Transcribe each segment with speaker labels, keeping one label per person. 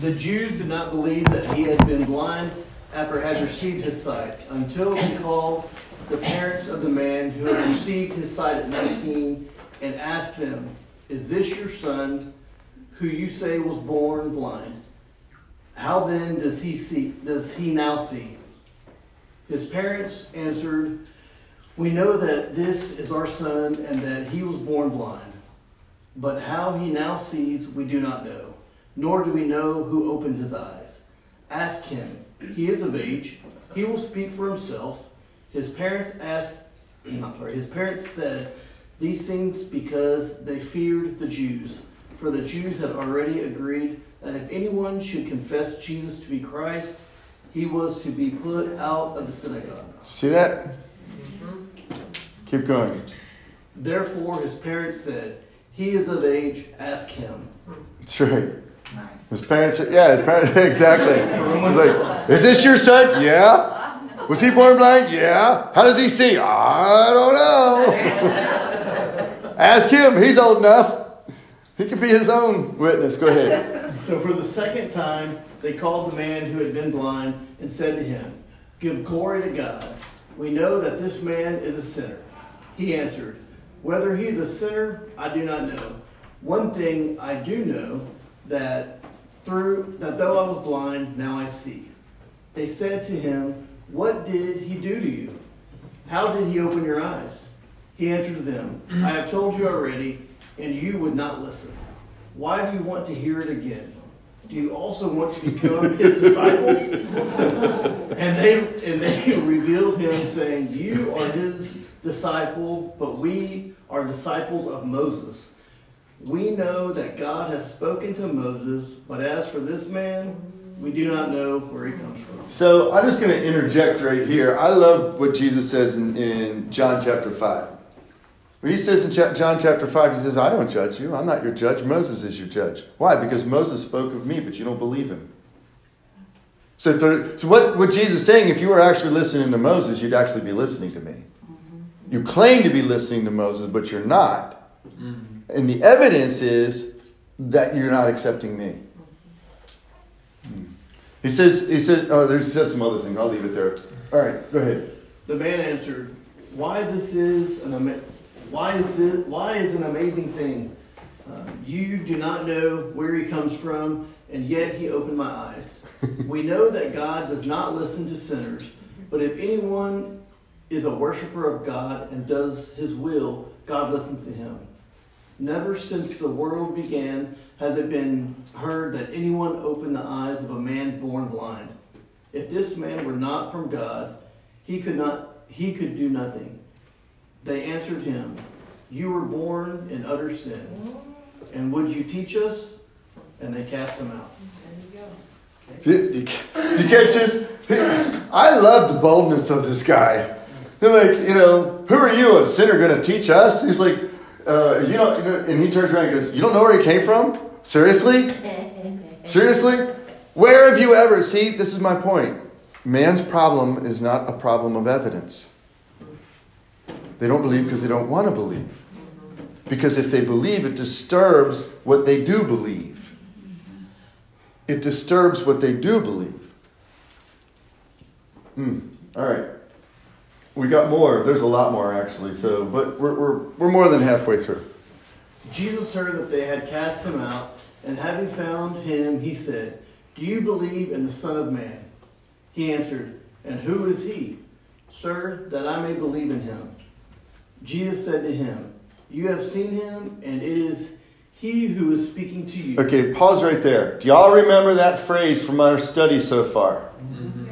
Speaker 1: The Jews did not believe that he had been blind after having received his sight, until he called the parents of the man who had received his sight at 19 and asked them, Is this your son who you say was born blind? How then does he see does he now see? His parents answered, We know that this is our son and that he was born blind. But how he now sees we do not know, nor do we know who opened his eyes. Ask him. He is of age. He will speak for himself. His parents asked I'm sorry, his parents said these things because they feared the Jews. For the Jews had already agreed that if anyone should confess Jesus to be Christ, he was to be put out of the synagogue.
Speaker 2: See that? Mm-hmm. Keep going.
Speaker 1: Therefore, his parents said, He is of age, ask him.
Speaker 2: That's right.
Speaker 3: Nice.
Speaker 2: His parents, are yeah, his parents, exactly. He's like, is this your son? Yeah. Was he born blind? Yeah. How does he see? I don't know. Ask him. He's old enough. He could be his own witness. Go ahead.
Speaker 1: So for the second time, they called the man who had been blind and said to him, Give glory to God. We know that this man is a sinner. He answered, Whether he is a sinner, I do not know. One thing I do know that through that though I was blind, now I see. They said to him, What did he do to you? How did he open your eyes? He answered them, I have told you already, and you would not listen. Why do you want to hear it again? Do you also want to become his disciples? and they and they revealed him, saying, You are his disciple, but we are disciples of Moses. We know that God has spoken to Moses, but as for this man, we do not know where he comes from.
Speaker 2: So I'm just going to interject right here. I love what Jesus says in, in John chapter 5. When he says in cha- John chapter 5, he says, I don't judge you. I'm not your judge. Moses is your judge. Why? Because Moses spoke of me, but you don't believe him. So, there- so what, what Jesus is saying, if you were actually listening to Moses, you'd actually be listening to me. You claim to be listening to Moses, but you're not. And the evidence is that you're not accepting me. Hmm. He says, he says, oh, there's just some other thing. I'll leave it there. All right, go ahead.
Speaker 1: The man answered, "Why this is an ama- why is this why is an amazing thing? Um, you do not know where he comes from, and yet he opened my eyes. we know that God does not listen to sinners, but if anyone is a worshiper of God and does His will, God listens to him. Never since the world began has it been heard that anyone opened the eyes of a man born blind. If this man were not from God, he could not he could do nothing. They answered him, You were born in utter sin, and would you teach us? And they cast him out.
Speaker 2: Did you, catch this? I love the boldness of this guy. They're like, you know, who are you, a sinner, going to teach us? He's like, uh, you know, you and he turns around and goes, You don't know where he came from? Seriously? Seriously? Where have you ever? See, this is my point. Man's problem is not a problem of evidence. They don't believe because they don't want to believe. Because if they believe, it disturbs what they do believe. It disturbs what they do believe. Hmm. All right. We got more. There's a lot more, actually. So, but we're, we're, we're more than halfway through.
Speaker 1: Jesus heard that they had cast him out, and having found him, he said, Do you believe in the Son of Man? He answered, And who is he? Sir, that I may believe in him. Jesus said to him, You have seen him, and it is he who is speaking to you.
Speaker 2: Okay, pause right there. Do y'all remember that phrase from our study so far? Mm-hmm.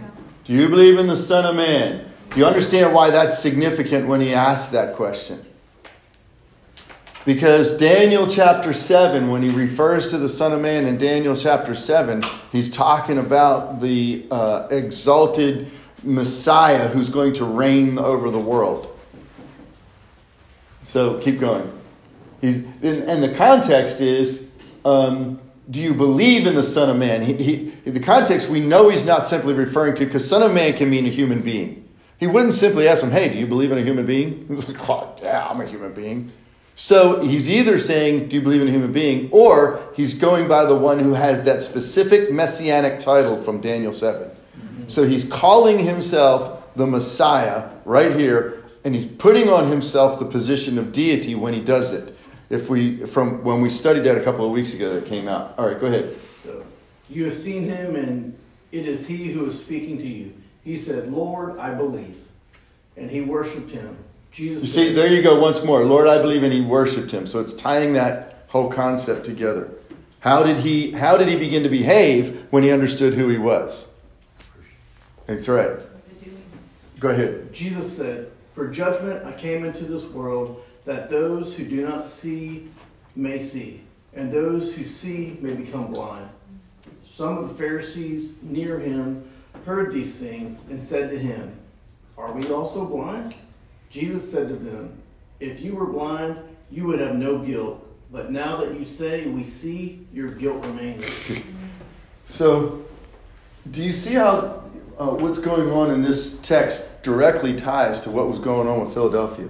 Speaker 2: Do you believe in the Son of Man? Do you understand why that's significant when he asks that question? Because Daniel chapter 7, when he refers to the Son of Man in Daniel chapter 7, he's talking about the uh, exalted Messiah who's going to reign over the world. So keep going. He's, and, and the context is um, do you believe in the Son of Man? He, he, the context we know he's not simply referring to because Son of Man can mean a human being. He wouldn't simply ask him, hey, do you believe in a human being? He's like, well, yeah, I'm a human being. So he's either saying, Do you believe in a human being? or he's going by the one who has that specific messianic title from Daniel 7. Mm-hmm. So he's calling himself the Messiah right here, and he's putting on himself the position of deity when he does it. If we from when we studied that a couple of weeks ago that came out. All right, go ahead.
Speaker 1: So, you have seen him, and it is he who is speaking to you. He said, Lord, I believe. And he worshiped him. Jesus
Speaker 2: You see,
Speaker 1: said,
Speaker 2: there you go once more. Lord, I believe, and he worshipped him. So it's tying that whole concept together. How did he how did he begin to behave when he understood who he was? That's right. Go ahead.
Speaker 1: Jesus said, For judgment I came into this world, that those who do not see may see, and those who see may become blind. Some of the Pharisees near him heard these things and said to him, Are we also blind? Jesus said to them, If you were blind, you would have no guilt. But now that you say we see, your guilt remains.
Speaker 2: So, do you see how uh, what's going on in this text directly ties to what was going on with Philadelphia?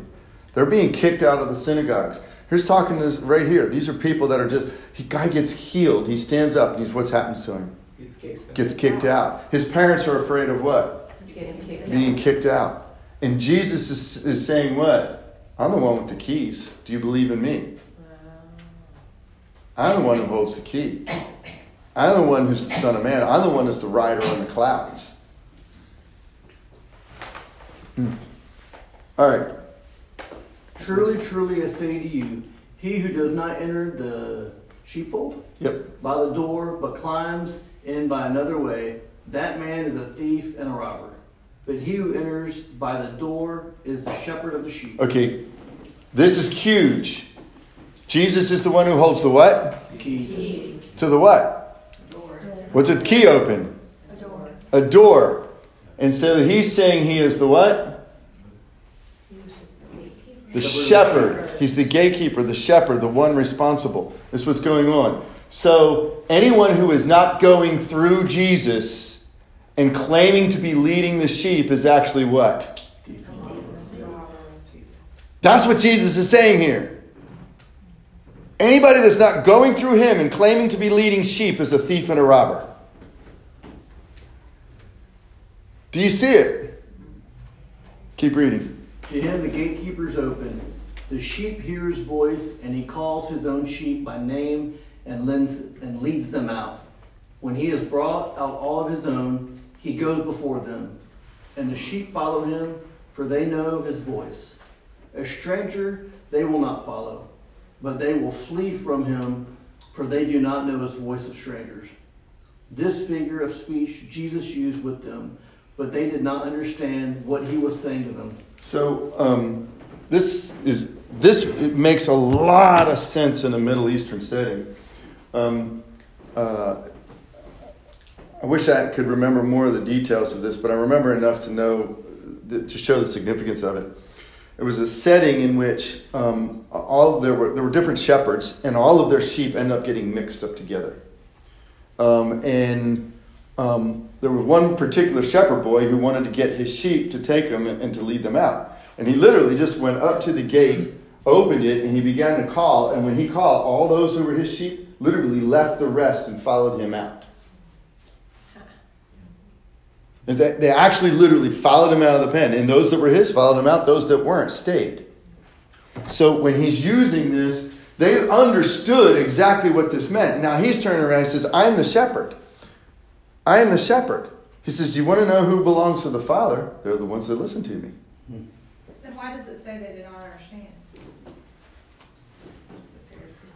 Speaker 2: They're being kicked out of the synagogues. Here's talking to this right here. These are people that are just. Guy gets healed. He stands up, and he's what's happens to him?
Speaker 3: It's case
Speaker 2: Gets kicked out. His parents are afraid of what?
Speaker 4: Kicked
Speaker 2: Being
Speaker 4: out.
Speaker 2: kicked out. And Jesus is, is saying what? I'm the one with the keys. Do you believe in me? I'm the one who holds the key. I'm the one who's the Son of Man. I'm the one who's the rider on the clouds. Hmm. All right.
Speaker 1: Truly, truly, I say to you, he who does not enter the sheepfold
Speaker 2: Yep.
Speaker 1: by the door, but climbs in by another way, that man is a thief and a robber. But he who enters by the door is the shepherd of the sheep.
Speaker 2: Okay. This is huge. Jesus is the one who holds the what?
Speaker 1: The key.
Speaker 4: Keys.
Speaker 2: To the what?
Speaker 4: Door.
Speaker 2: What's a key open?
Speaker 4: A door.
Speaker 2: A door. And so he's saying he is the what? The shepherd. He's the gatekeeper, the shepherd, the one responsible. This is what's going on. So anyone who is not going through Jesus and claiming to be leading the sheep is actually what? That's what Jesus is saying here. Anybody that's not going through him and claiming to be leading sheep is a thief and a robber. Do you see it? Keep reading.
Speaker 1: To him the gatekeepers open. The sheep hear his voice, and he calls his own sheep by name and lends, and leads them out. When he has brought out all of his own, he goes before them. And the sheep follow him, for they know his voice. A stranger they will not follow, but they will flee from him, for they do not know his voice of strangers. This figure of speech Jesus used with them, but they did not understand what he was saying to them.
Speaker 2: So um, this is this makes a lot of sense in a Middle Eastern setting. Um, uh, I wish I could remember more of the details of this, but I remember enough to know th- to show the significance of it. It was a setting in which um, all there were there were different shepherds, and all of their sheep end up getting mixed up together. Um, and um, there was one particular shepherd boy who wanted to get his sheep to take them and, and to lead them out. And he literally just went up to the gate, opened it, and he began to call. And when he called, all those who were his sheep literally left the rest and followed him out. They, actually literally followed him out of the pen. And those that were his followed him out, those that weren't stayed. So when he's using this, they understood exactly what this meant. Now he's turning around and says, I'm the shepherd. I am the shepherd. He says, Do you want to know who belongs to the Father? They're the ones that listen to me.
Speaker 5: Then why does it say they did not understand?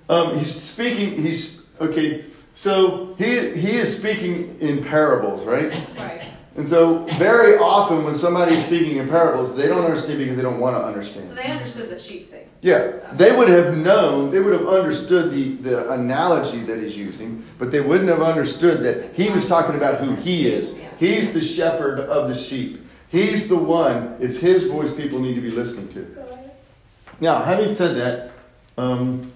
Speaker 2: Um, he's speaking, he's, okay, so he, he is speaking in parables, right?
Speaker 5: Right.
Speaker 2: And so very often when somebody's speaking in parables, they don't understand because they don't want to understand.
Speaker 5: So they understood the sheep thing.
Speaker 2: Yeah, they would have known, they would have understood the, the analogy that he's using, but they wouldn't have understood that he was talking about who he is. He's the shepherd of the sheep. He's the one, it's his voice people need to be listening to. Now, having said that, um,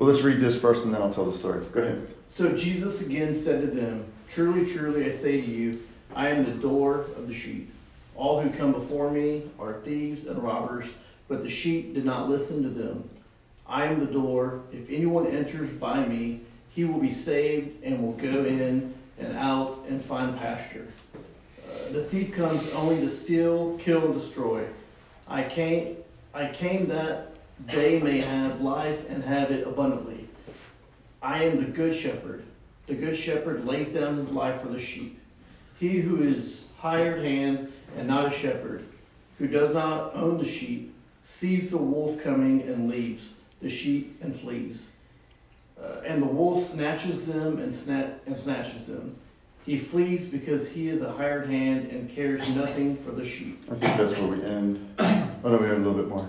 Speaker 2: well, let's read this first and then I'll tell the story. Go ahead.
Speaker 1: So Jesus again said to them, Truly, truly, I say to you, I am the door of the sheep. All who come before me are thieves and robbers, but the sheep did not listen to them. I am the door. If anyone enters by me, he will be saved and will go in and out and find pasture. Uh, the thief comes only to steal, kill, and destroy. I came, I came that they may have life and have it abundantly. I am the good shepherd. The good shepherd lays down his life for the sheep. He who is hired hand and not a shepherd, who does not own the sheep, sees the wolf coming and leaves the sheep and flees. Uh, and the wolf snatches them and, sna- and snatches them. He flees because he is a hired hand and cares nothing for the sheep.
Speaker 2: I think that's where we end. Oh no, we have a little bit more.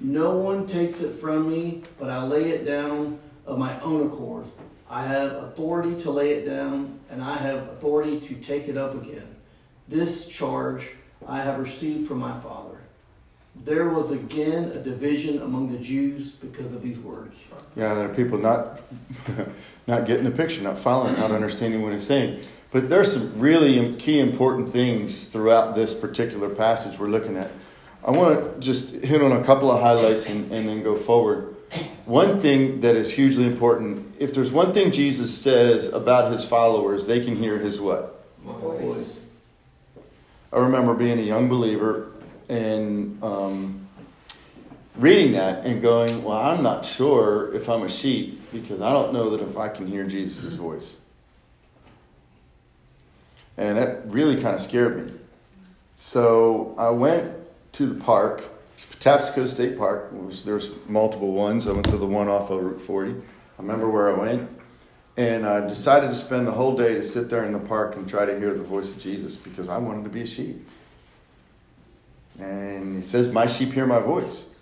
Speaker 1: No one takes it from me, but I lay it down of my own accord. I have authority to lay it down, and I have authority to take it up again. This charge I have received from my Father. There was again a division among the Jews because of these words.
Speaker 2: Yeah, there are people not not getting the picture, not following, not understanding what he's saying. But there's some really key important things throughout this particular passage we're looking at. I want to just hit on a couple of highlights and, and then go forward. One thing that is hugely important, if there's one thing Jesus says about his followers, they can hear his what?
Speaker 1: Voice.
Speaker 2: I remember being a young believer and um, reading that and going, Well, I'm not sure if I'm a sheep because I don't know that if I can hear Jesus' voice. And that really kind of scared me. So I went to the park, Patapsco State Park. Was, there's multiple ones. I went to the one off of Route 40. I remember where I went. And I decided to spend the whole day to sit there in the park and try to hear the voice of Jesus because I wanted to be a sheep. And he says, My sheep hear my voice.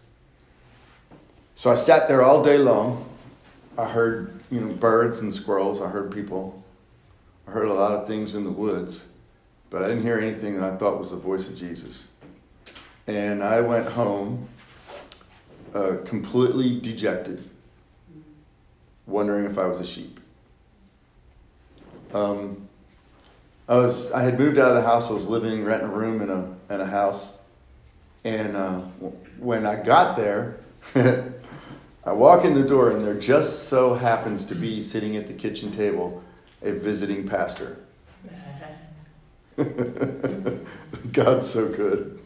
Speaker 2: So I sat there all day long. I heard, you know, birds and squirrels. I heard people. I heard a lot of things in the woods. But I didn't hear anything that I thought was the voice of Jesus. And I went home uh, completely dejected, wondering if I was a sheep. Um, I was I had moved out of the house. I was living renting a room in a in a house, and uh, when I got there, I walk in the door, and there just so happens to be sitting at the kitchen table a visiting pastor. God's so good.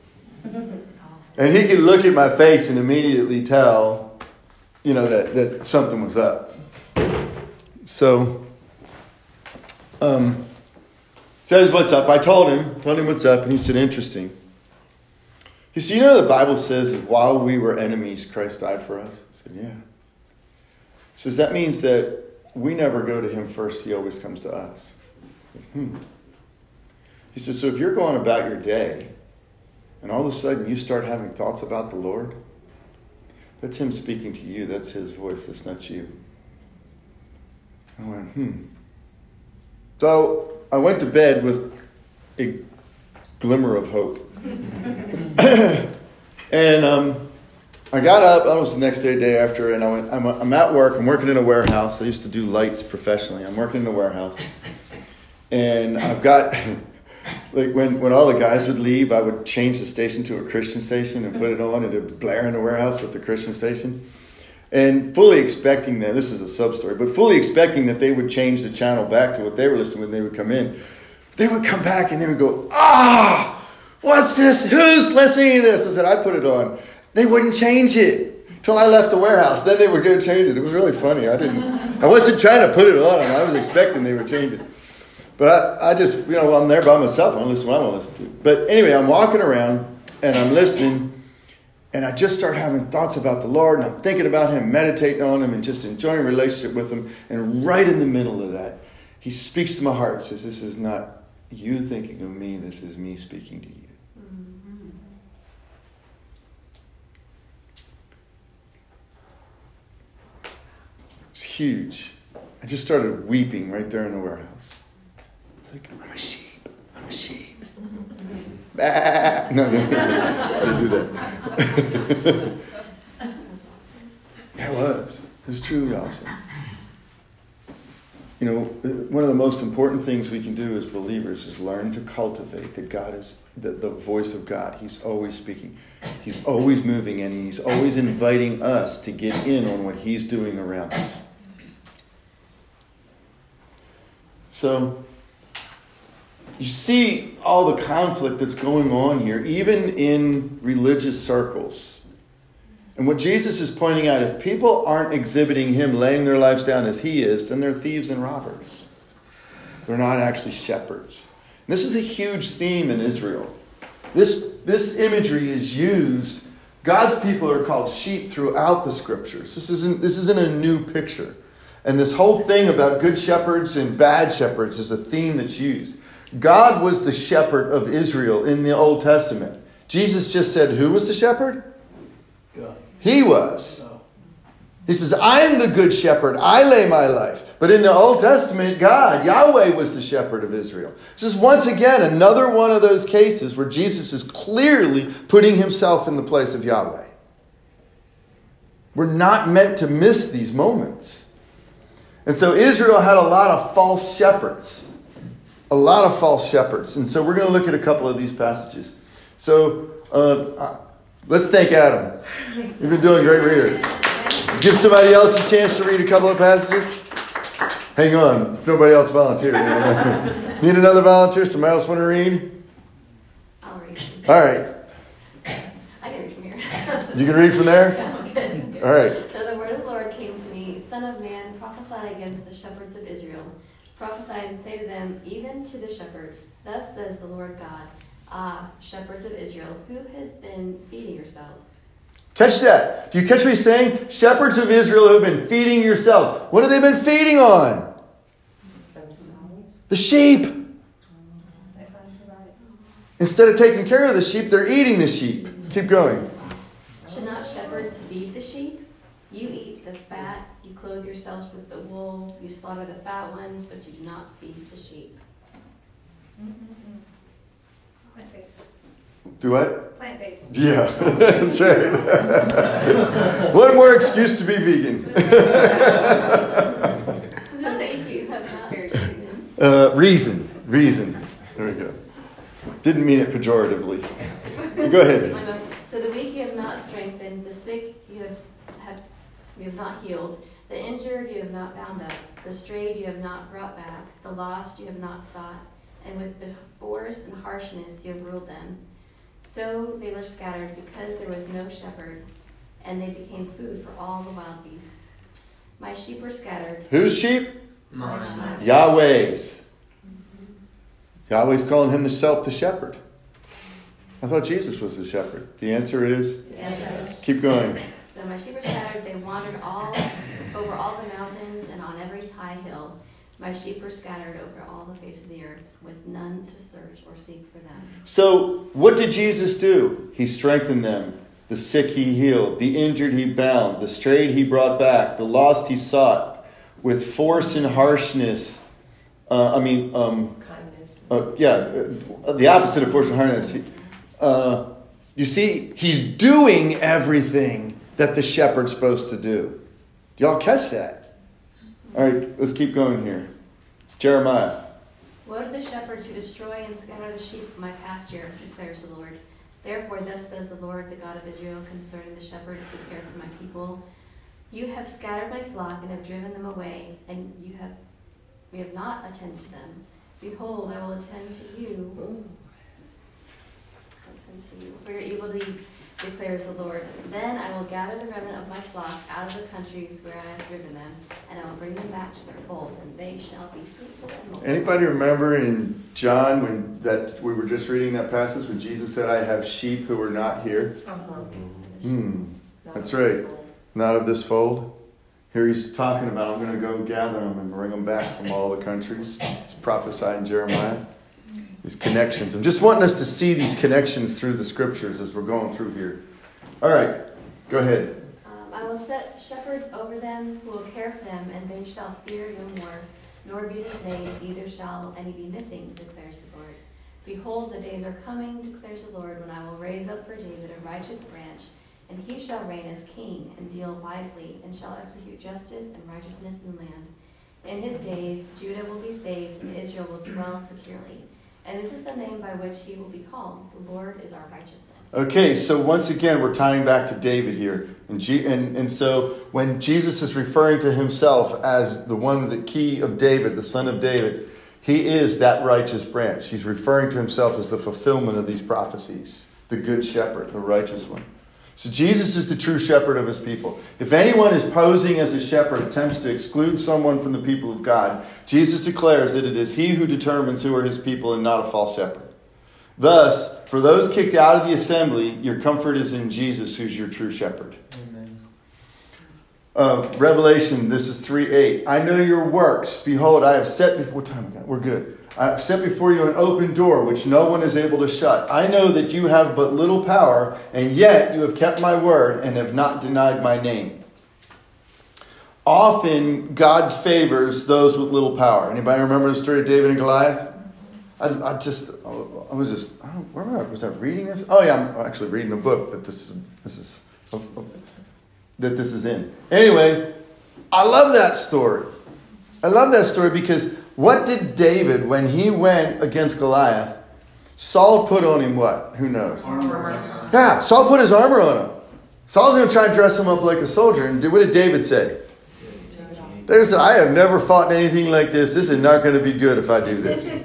Speaker 2: And he could look at my face and immediately tell, you know, that, that something was up. So, um, says what's up. I told him, told him what's up, and he said, interesting. He said, you know the Bible says that while we were enemies, Christ died for us? I said, yeah. He says, that means that we never go to him first. He always comes to us. Said, hmm. He says, so if you're going about your day and all of a sudden you start having thoughts about the Lord, that's him speaking to you. That's his voice. That's not you. I went, hmm. So I went to bed with a glimmer of hope. and um, I got up, that was the next day, day after, and I went, I'm, I'm at work, I'm working in a warehouse. I used to do lights professionally. I'm working in a warehouse. And I've got, like, when, when all the guys would leave, I would change the station to a Christian station and put it on, and it would blare in the warehouse with the Christian station. And fully expecting that, this is a sub story, but fully expecting that they would change the channel back to what they were listening when they would come in. They would come back and they would go, ah, what's this? Who's listening to this? I said, I put it on. They wouldn't change it till I left the warehouse. Then they would go change it. It was really funny. I didn't, I wasn't trying to put it on them. I was expecting they would change it. But I, I just, you know, I'm there by myself. I don't listen to what I want to listen to. But anyway, I'm walking around and I'm listening and I just start having thoughts about the Lord and I'm thinking about Him, meditating on Him, and just enjoying relationship with Him. And right in the middle of that, He speaks to my heart and says, This is not you thinking of me, this is me speaking to you. It's huge. I just started weeping right there in the warehouse. Like, I'm a sheep. I'm a sheep. No, no, no, I didn't do that. yeah, it was. It was truly awesome. You know, one of the most important things we can do as believers is learn to cultivate that God is the, the voice of God. He's always speaking, He's always moving, and He's always inviting us to get in on what He's doing around us. So, you see all the conflict that's going on here, even in religious circles. And what Jesus is pointing out if people aren't exhibiting Him laying their lives down as He is, then they're thieves and robbers. They're not actually shepherds. And this is a huge theme in Israel. This, this imagery is used. God's people are called sheep throughout the scriptures. This isn't, this isn't a new picture. And this whole thing about good shepherds and bad shepherds is a theme that's used. God was the shepherd of Israel in the Old Testament. Jesus just said, Who was the shepherd?
Speaker 1: God.
Speaker 2: He was. He says, I am the good shepherd. I lay my life. But in the Old Testament, God, Yahweh, was the shepherd of Israel. This is once again another one of those cases where Jesus is clearly putting himself in the place of Yahweh. We're not meant to miss these moments. And so Israel had a lot of false shepherds. A lot of false shepherds. And so we're going to look at a couple of these passages. So uh, let's thank Adam. You've been doing great reader. Give somebody else a chance to read a couple of passages. Hang on, if nobody else volunteers. Need another volunteer? Somebody else want to read?
Speaker 3: I'll read.
Speaker 2: All right.
Speaker 3: I can read from here.
Speaker 2: You can read from there?
Speaker 3: Yeah.
Speaker 2: All right.
Speaker 3: So the word of the Lord came to me, Son of man, prophesy against the shepherds of Israel. Prophesy and say to them, even to the shepherds, Thus says the Lord God, Ah, shepherds of Israel, who has been feeding yourselves?
Speaker 2: Catch that. Do you catch me saying? Shepherds of Israel who have been feeding yourselves. What have they been feeding on? The sheep. Instead of taking care of the sheep, they're eating the sheep. Keep going.
Speaker 3: Should not shepherds feed the sheep? You eat the fat, you clothe yourselves with the wool, you slaughter the fat ones, but you do not feed the sheep.
Speaker 5: Plant-based.
Speaker 2: Do what?
Speaker 5: Plant-based.
Speaker 2: Yeah, that's right. One more excuse to be vegan.
Speaker 3: No excuse. Have not
Speaker 5: Very.
Speaker 2: Uh, reason. Reason. There we go. Didn't mean it pejoratively. Go ahead.
Speaker 3: So the weak you have not strengthened, the sick you have, have you have not healed, the injured you have not bound up, the strayed you have not brought back, the lost you have not sought, and with the force and harshness you have ruled them. So they were scattered because there was no shepherd, and they became food for all the wild beasts. My sheep were scattered.
Speaker 2: Whose sheep?
Speaker 3: My sheep.
Speaker 2: Yahweh's. Mm-hmm. Yahweh's calling himself the self the shepherd. I thought Jesus was the shepherd. The answer is
Speaker 3: Yes.
Speaker 2: keep going.
Speaker 3: So my sheep were scattered, they wandered all over all the mountains and on every high hill. My sheep were scattered over all the face of the earth, with none to search or seek for them.
Speaker 2: So, what did Jesus do? He strengthened them. The sick he healed, the injured he bound, the strayed he brought back, the lost he sought. With force and harshness, uh, I mean, um,
Speaker 4: Kindness.
Speaker 2: uh, yeah, uh, the opposite of force and harshness. Uh, you see, he's doing everything that the shepherd's supposed to do. Do y'all catch that? All right, let's keep going here. Jeremiah.
Speaker 3: Woe to the shepherds who destroy and scatter the sheep of my pasture, declares the Lord. Therefore, thus says the Lord, the God of Israel, concerning the shepherds who care for my people. You have scattered my flock and have driven them away, and you have we have not attended to them. Behold, I will attend to you. Attend to you for your evil deeds, declares the Lord. Then I will gather the remnant of my flock out of the countries where I have driven them, and I will bring them back to their fold, and they shall be fruitful and multiply.
Speaker 2: Anybody remember in John when that we were just reading that passage when Jesus said, "I have sheep who are not here,
Speaker 4: Uh-huh.
Speaker 2: Hmm, That's right. not of this fold." Here he's talking about, "I'm going to go gather them and bring them back from all the countries." He's prophesying Jeremiah. These connections. I'm just wanting us to see these connections through the scriptures as we're going through here. All right, go ahead.
Speaker 3: Um, I will set shepherds over them who will care for them, and they shall fear no more, nor be dismayed, neither shall any be missing, declares the Lord. Behold, the days are coming, declares the Lord, when I will raise up for David a righteous branch, and he shall reign as king, and deal wisely, and shall execute justice and righteousness in the land. In his days, Judah will be saved, and Israel will dwell securely. And this is the name by which he will be called. The Lord is our righteousness.
Speaker 2: Okay, so once again, we're tying back to David here. And, G- and, and so when Jesus is referring to himself as the one, with the key of David, the son of David, he is that righteous branch. He's referring to himself as the fulfillment of these prophecies, the good shepherd, the righteous one. So Jesus is the true shepherd of his people. If anyone is posing as a shepherd, attempts to exclude someone from the people of God, Jesus declares that it is he who determines who are his people and not a false shepherd. Thus, for those kicked out of the assembly, your comfort is in Jesus, who's your true shepherd. Uh, Revelation, this is 3 8. I know your works. Behold, I have set before. What time got? We're good. I have set before you an open door which no one is able to shut. I know that you have but little power, and yet you have kept my word and have not denied my name. Often, God favors those with little power. Anybody remember the story of David and Goliath? I, I just, I was just, I where am I? Was I reading this? Oh yeah, I'm actually reading a book that this is, this is, that this is in. Anyway, I love that story. I love that story because what did David, when he went against Goliath, Saul put on him what? Who knows? Armor. Yeah, Saul put his armor on him. Saul's going to try and dress him up like a soldier. And what did David say? David said, I have never fought in anything like this. This is not going to be good if I do this.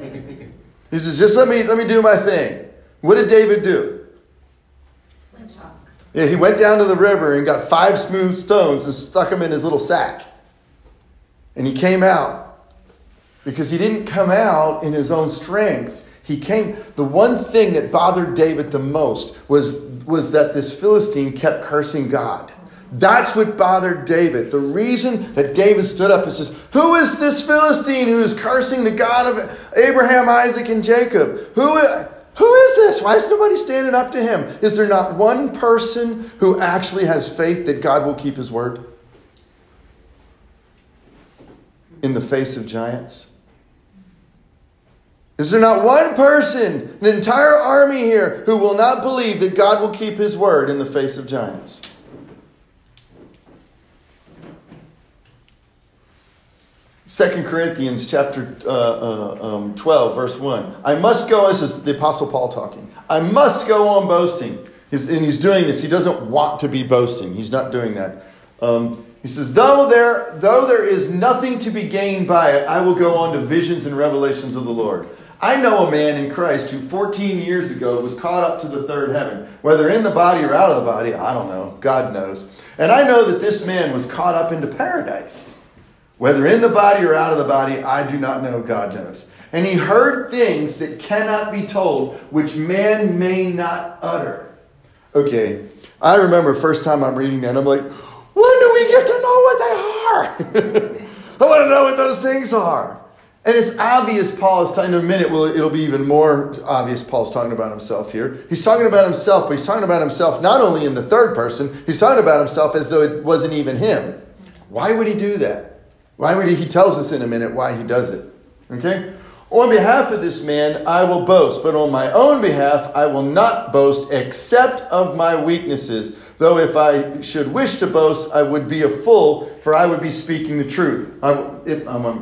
Speaker 2: He says, just let me, let me do my thing. What did David do? Yeah, he went down to the river and got five smooth stones and stuck them in his little sack. And he came out because he didn't come out in his own strength. He came, the one thing that bothered David the most was, was that this Philistine kept cursing God. That's what bothered David. The reason that David stood up and says, Who is this Philistine who is cursing the God of Abraham, Isaac, and Jacob? Who, who is this? Why is nobody standing up to him? Is there not one person who actually has faith that God will keep his word? In the face of giants? Is there not one person, an entire army here, who will not believe that God will keep his word in the face of giants? Second Corinthians chapter uh, uh, um, 12, verse 1. I must go, this is the Apostle Paul talking. I must go on boasting. He's, and he's doing this. He doesn't want to be boasting. He's not doing that. Um, he says, though there, though there is nothing to be gained by it, I will go on to visions and revelations of the Lord. I know a man in Christ who 14 years ago was caught up to the third heaven. Whether in the body or out of the body, I don't know. God knows. And I know that this man was caught up into paradise. Whether in the body or out of the body, I do not know, God knows. And he heard things that cannot be told, which man may not utter. Okay, I remember first time I'm reading that, I'm like, when do we get to know what they are? I want to know what those things are. And it's obvious Paul is talking in a minute, well, it'll be even more obvious Paul's talking about himself here. He's talking about himself, but he's talking about himself not only in the third person, he's talking about himself as though it wasn't even him. Why would he do that? Why would he, he tells us in a minute why he does it. Okay? On behalf of this man, I will boast, but on my own behalf, I will not boast except of my weaknesses. Though if I should wish to boast, I would be a fool, for I would be speaking the truth. I, if, I'm, let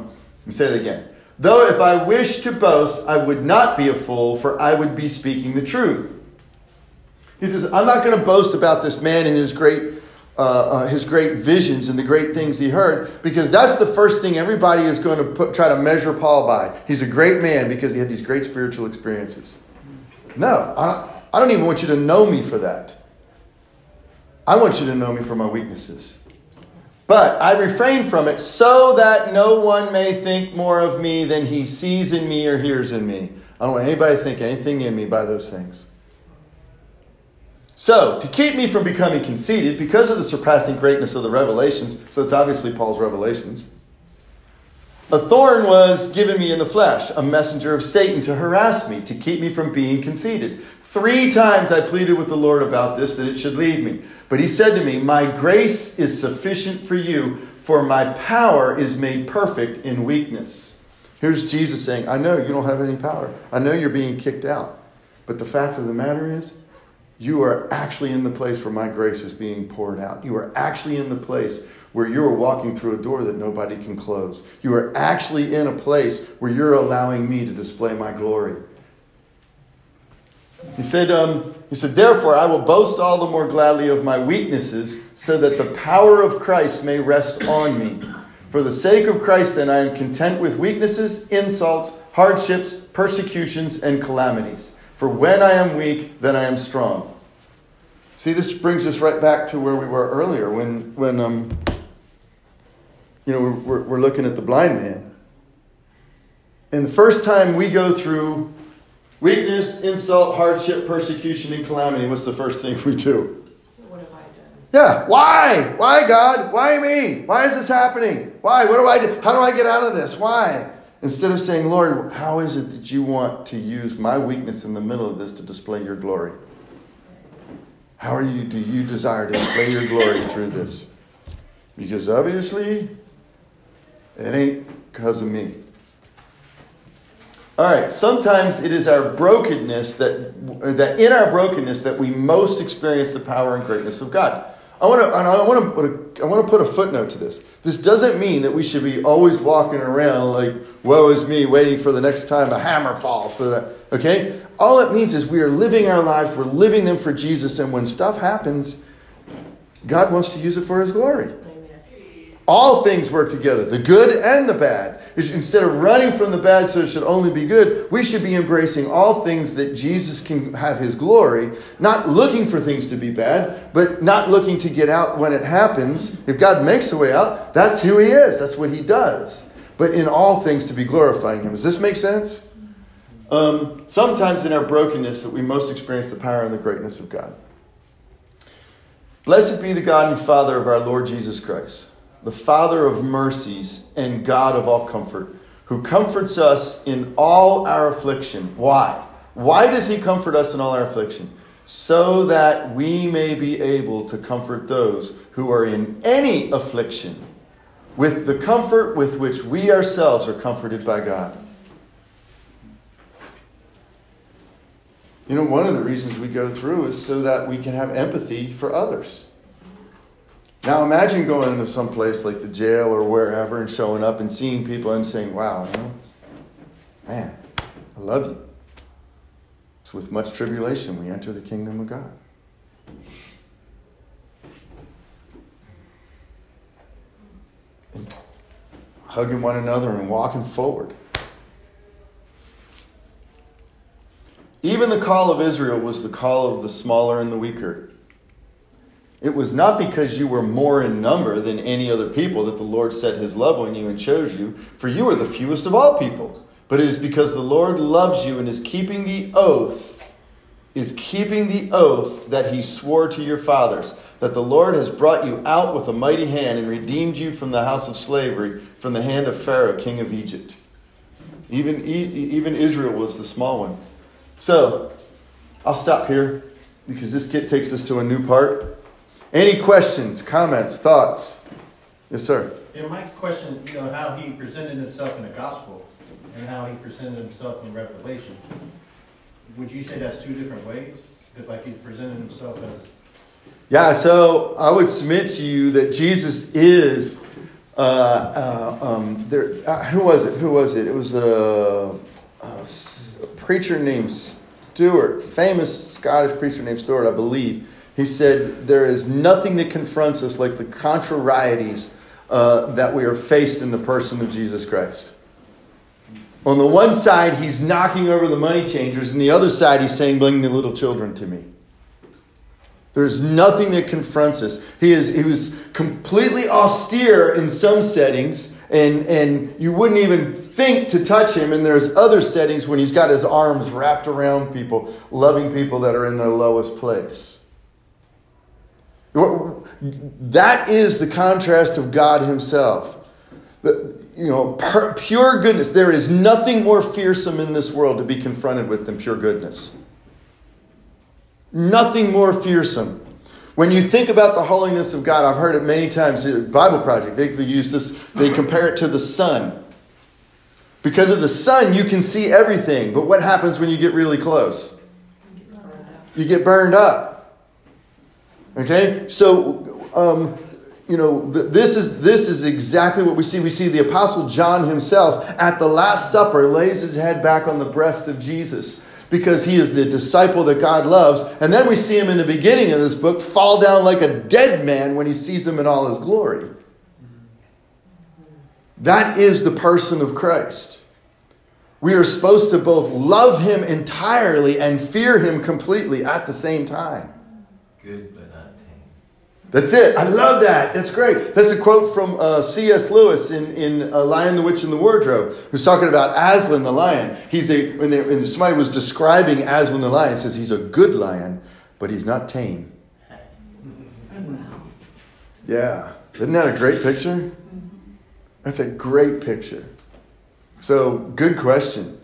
Speaker 2: me say that again. Though if I wish to boast, I would not be a fool, for I would be speaking the truth. He says, I'm not going to boast about this man and his great uh, uh, his great visions and the great things he heard, because that's the first thing everybody is going to put, try to measure Paul by. He's a great man because he had these great spiritual experiences. No, I don't, I don't even want you to know me for that. I want you to know me for my weaknesses. But I refrain from it so that no one may think more of me than he sees in me or hears in me. I don't want anybody to think anything in me by those things. So, to keep me from becoming conceited, because of the surpassing greatness of the revelations, so it's obviously Paul's revelations, A thorn was given me in the flesh, a messenger of Satan to harass me, to keep me from being conceited. Three times I pleaded with the Lord about this, that it should leave me. But he said to me, My grace is sufficient for you, for my power is made perfect in weakness. Here's Jesus saying, I know you don't have any power. I know you're being kicked out. But the fact of the matter is, you are actually in the place where my grace is being poured out. You are actually in the place where you're walking through a door that nobody can close. You are actually in a place where you're allowing me to display my glory. He said, um, he said, Therefore, I will boast all the more gladly of my weaknesses, so that the power of Christ may rest on me. For the sake of Christ, then, I am content with weaknesses, insults, hardships, persecutions, and calamities. For when I am weak, then I am strong. See, this brings us right back to where we were earlier when, when um, you know, we're, we're looking at the blind man. And the first time we go through weakness, insult, hardship, persecution, and calamity, what's the first thing we do?
Speaker 5: What have I done?
Speaker 2: Yeah, why? Why, God? Why me? Why is this happening? Why? What do I do? How do I get out of this? Why? Instead of saying, Lord, how is it that you want to use my weakness in the middle of this to display your glory? How are you, do you desire to display your glory through this? Because obviously, it ain't because of me. All right, sometimes it is our brokenness that, that in our brokenness that we most experience the power and greatness of God. I want to, I want to, put a, I want to put a footnote to this. This doesn't mean that we should be always walking around like, woe is me, waiting for the next time a hammer falls. So that, okay? All it means is we are living our lives, we're living them for Jesus, and when stuff happens, God wants to use it for His glory. All things work together, the good and the bad. Instead of running from the bad so it should only be good, we should be embracing all things that Jesus can have his glory, not looking for things to be bad, but not looking to get out when it happens. If God makes a way out, that's who he is, that's what he does. But in all things to be glorifying him. Does this make sense? Um, sometimes in our brokenness that we most experience the power and the greatness of God. Blessed be the God and Father of our Lord Jesus Christ the Father of mercies and God of all comfort, who comforts us in all our affliction. Why? Why does he comfort us in all our affliction? So that we may be able to comfort those who are in any affliction with the comfort with which we ourselves are comforted by God. You know, one of the reasons we go through is so that we can have empathy for others. Now imagine going into some place like the jail or wherever and showing up and seeing people and saying, wow, you know, man, I love you. It's with much tribulation we enter the kingdom of God. And hugging one another and walking forward. Even the call of Israel was the call of the smaller and the weaker. It was not because you were more in number than any other people that the Lord set his love on you and chose you, for you are the fewest of all people. But it is because the Lord loves you and is keeping the oath, is keeping the oath that he swore to your fathers, that the Lord has brought you out with a mighty hand and redeemed you from the house of slavery, from the hand of Pharaoh, king of Egypt. Even, even Israel was the small one. So, I'll stop here because this kit takes us to a new part. Any questions, comments, thoughts? Yes, sir.
Speaker 4: Yeah, my question, you know, how he presented himself in the gospel and how he presented himself in Revelation. Would you say that's two different ways? Because like he presented himself as
Speaker 2: Yeah, so I would submit to you that Jesus is. Uh, uh, um, there, uh, who was it? Who was it? It was a, a, a preacher named Stewart, famous Scottish preacher named Stewart, I believe he said, There is nothing that confronts us like the contrarieties uh, that we are faced in the person of Jesus Christ. On the one side, he's knocking over the money changers, and the other side, he's saying, Bring the little children to me. There's nothing that confronts us. He, is, he was completely austere in some settings, and, and you wouldn't even think to touch him. And there's other settings when he's got his arms wrapped around people, loving people that are in their lowest place. That is the contrast of God Himself. The, you know, per, pure goodness. There is nothing more fearsome in this world to be confronted with than pure goodness. Nothing more fearsome. When you think about the holiness of God, I've heard it many times. Uh, Bible Project, they, they use this, they compare it to the sun. Because of the sun, you can see everything. But what happens when you get really close? You get burned up. Okay? So, um, you know, th- this is, this is exactly what we see. We see the Apostle John himself at the Last Supper lays his head back on the breast of Jesus because he is the disciple that God loves. And then we see him in the beginning of this book fall down like a dead man when he sees him in all his glory. That is the person of Christ. We are supposed to both love him entirely and fear him completely at the same time.
Speaker 6: Good.
Speaker 2: That's it. I love that. That's great. That's a quote from uh, C.S. Lewis in, in uh, Lion, the Witch, and the Wardrobe, who's talking about Aslan the lion. He's a, when, they, when somebody was describing Aslan the lion, says he's a good lion, but he's not tame. Wow. Yeah. Isn't that a great picture? That's a great picture. So, good question.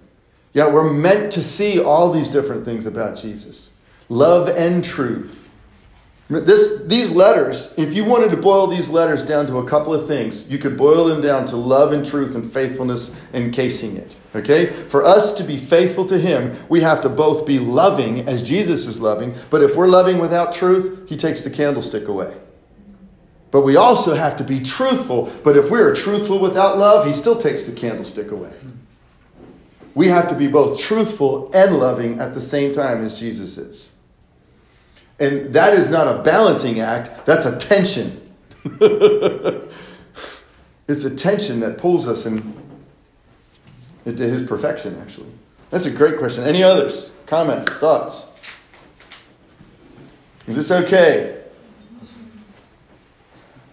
Speaker 2: Yeah, we're meant to see all these different things about Jesus love and truth. This, these letters, if you wanted to boil these letters down to a couple of things, you could boil them down to love and truth and faithfulness encasing it. Okay? For us to be faithful to Him, we have to both be loving as Jesus is loving, but if we're loving without truth, He takes the candlestick away. But we also have to be truthful. But if we are truthful without love, he still takes the candlestick away. We have to be both truthful and loving at the same time as Jesus is. And that is not a balancing act, that's a tension. it's a tension that pulls us in, into his perfection, actually. That's a great question. Any others? Comments? Thoughts? Is this okay?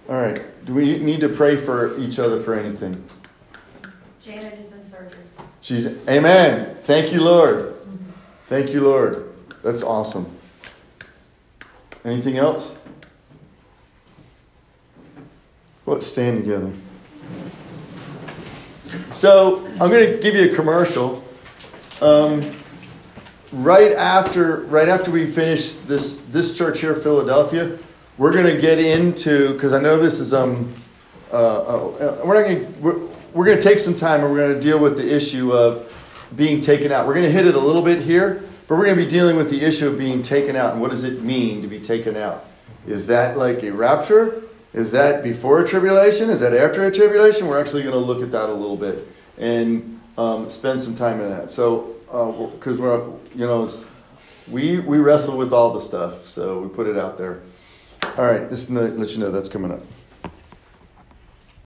Speaker 2: All right. Do we need to pray for each other for anything?
Speaker 5: Janet is in surgery.
Speaker 2: She's Amen. Thank you, Lord. Thank you, Lord. That's awesome. Anything else? Let's stand together. So I'm going to give you a commercial. Um, right after, right after we finish this this church here, Philadelphia, we're going to get into because I know this is um, uh, uh, we're not going we're, we're going to take some time and we're going to deal with the issue of being taken out. We're going to hit it a little bit here, but we're going to be dealing with the issue of being taken out and what does it mean to be taken out? Is that like a rapture? Is that before a tribulation? Is that after a tribulation? We're actually going to look at that a little bit and um, spend some time in that. So, because uh, we're, you know, we, we wrestle with all the stuff, so we put it out there. All right, just to let you know that's coming up.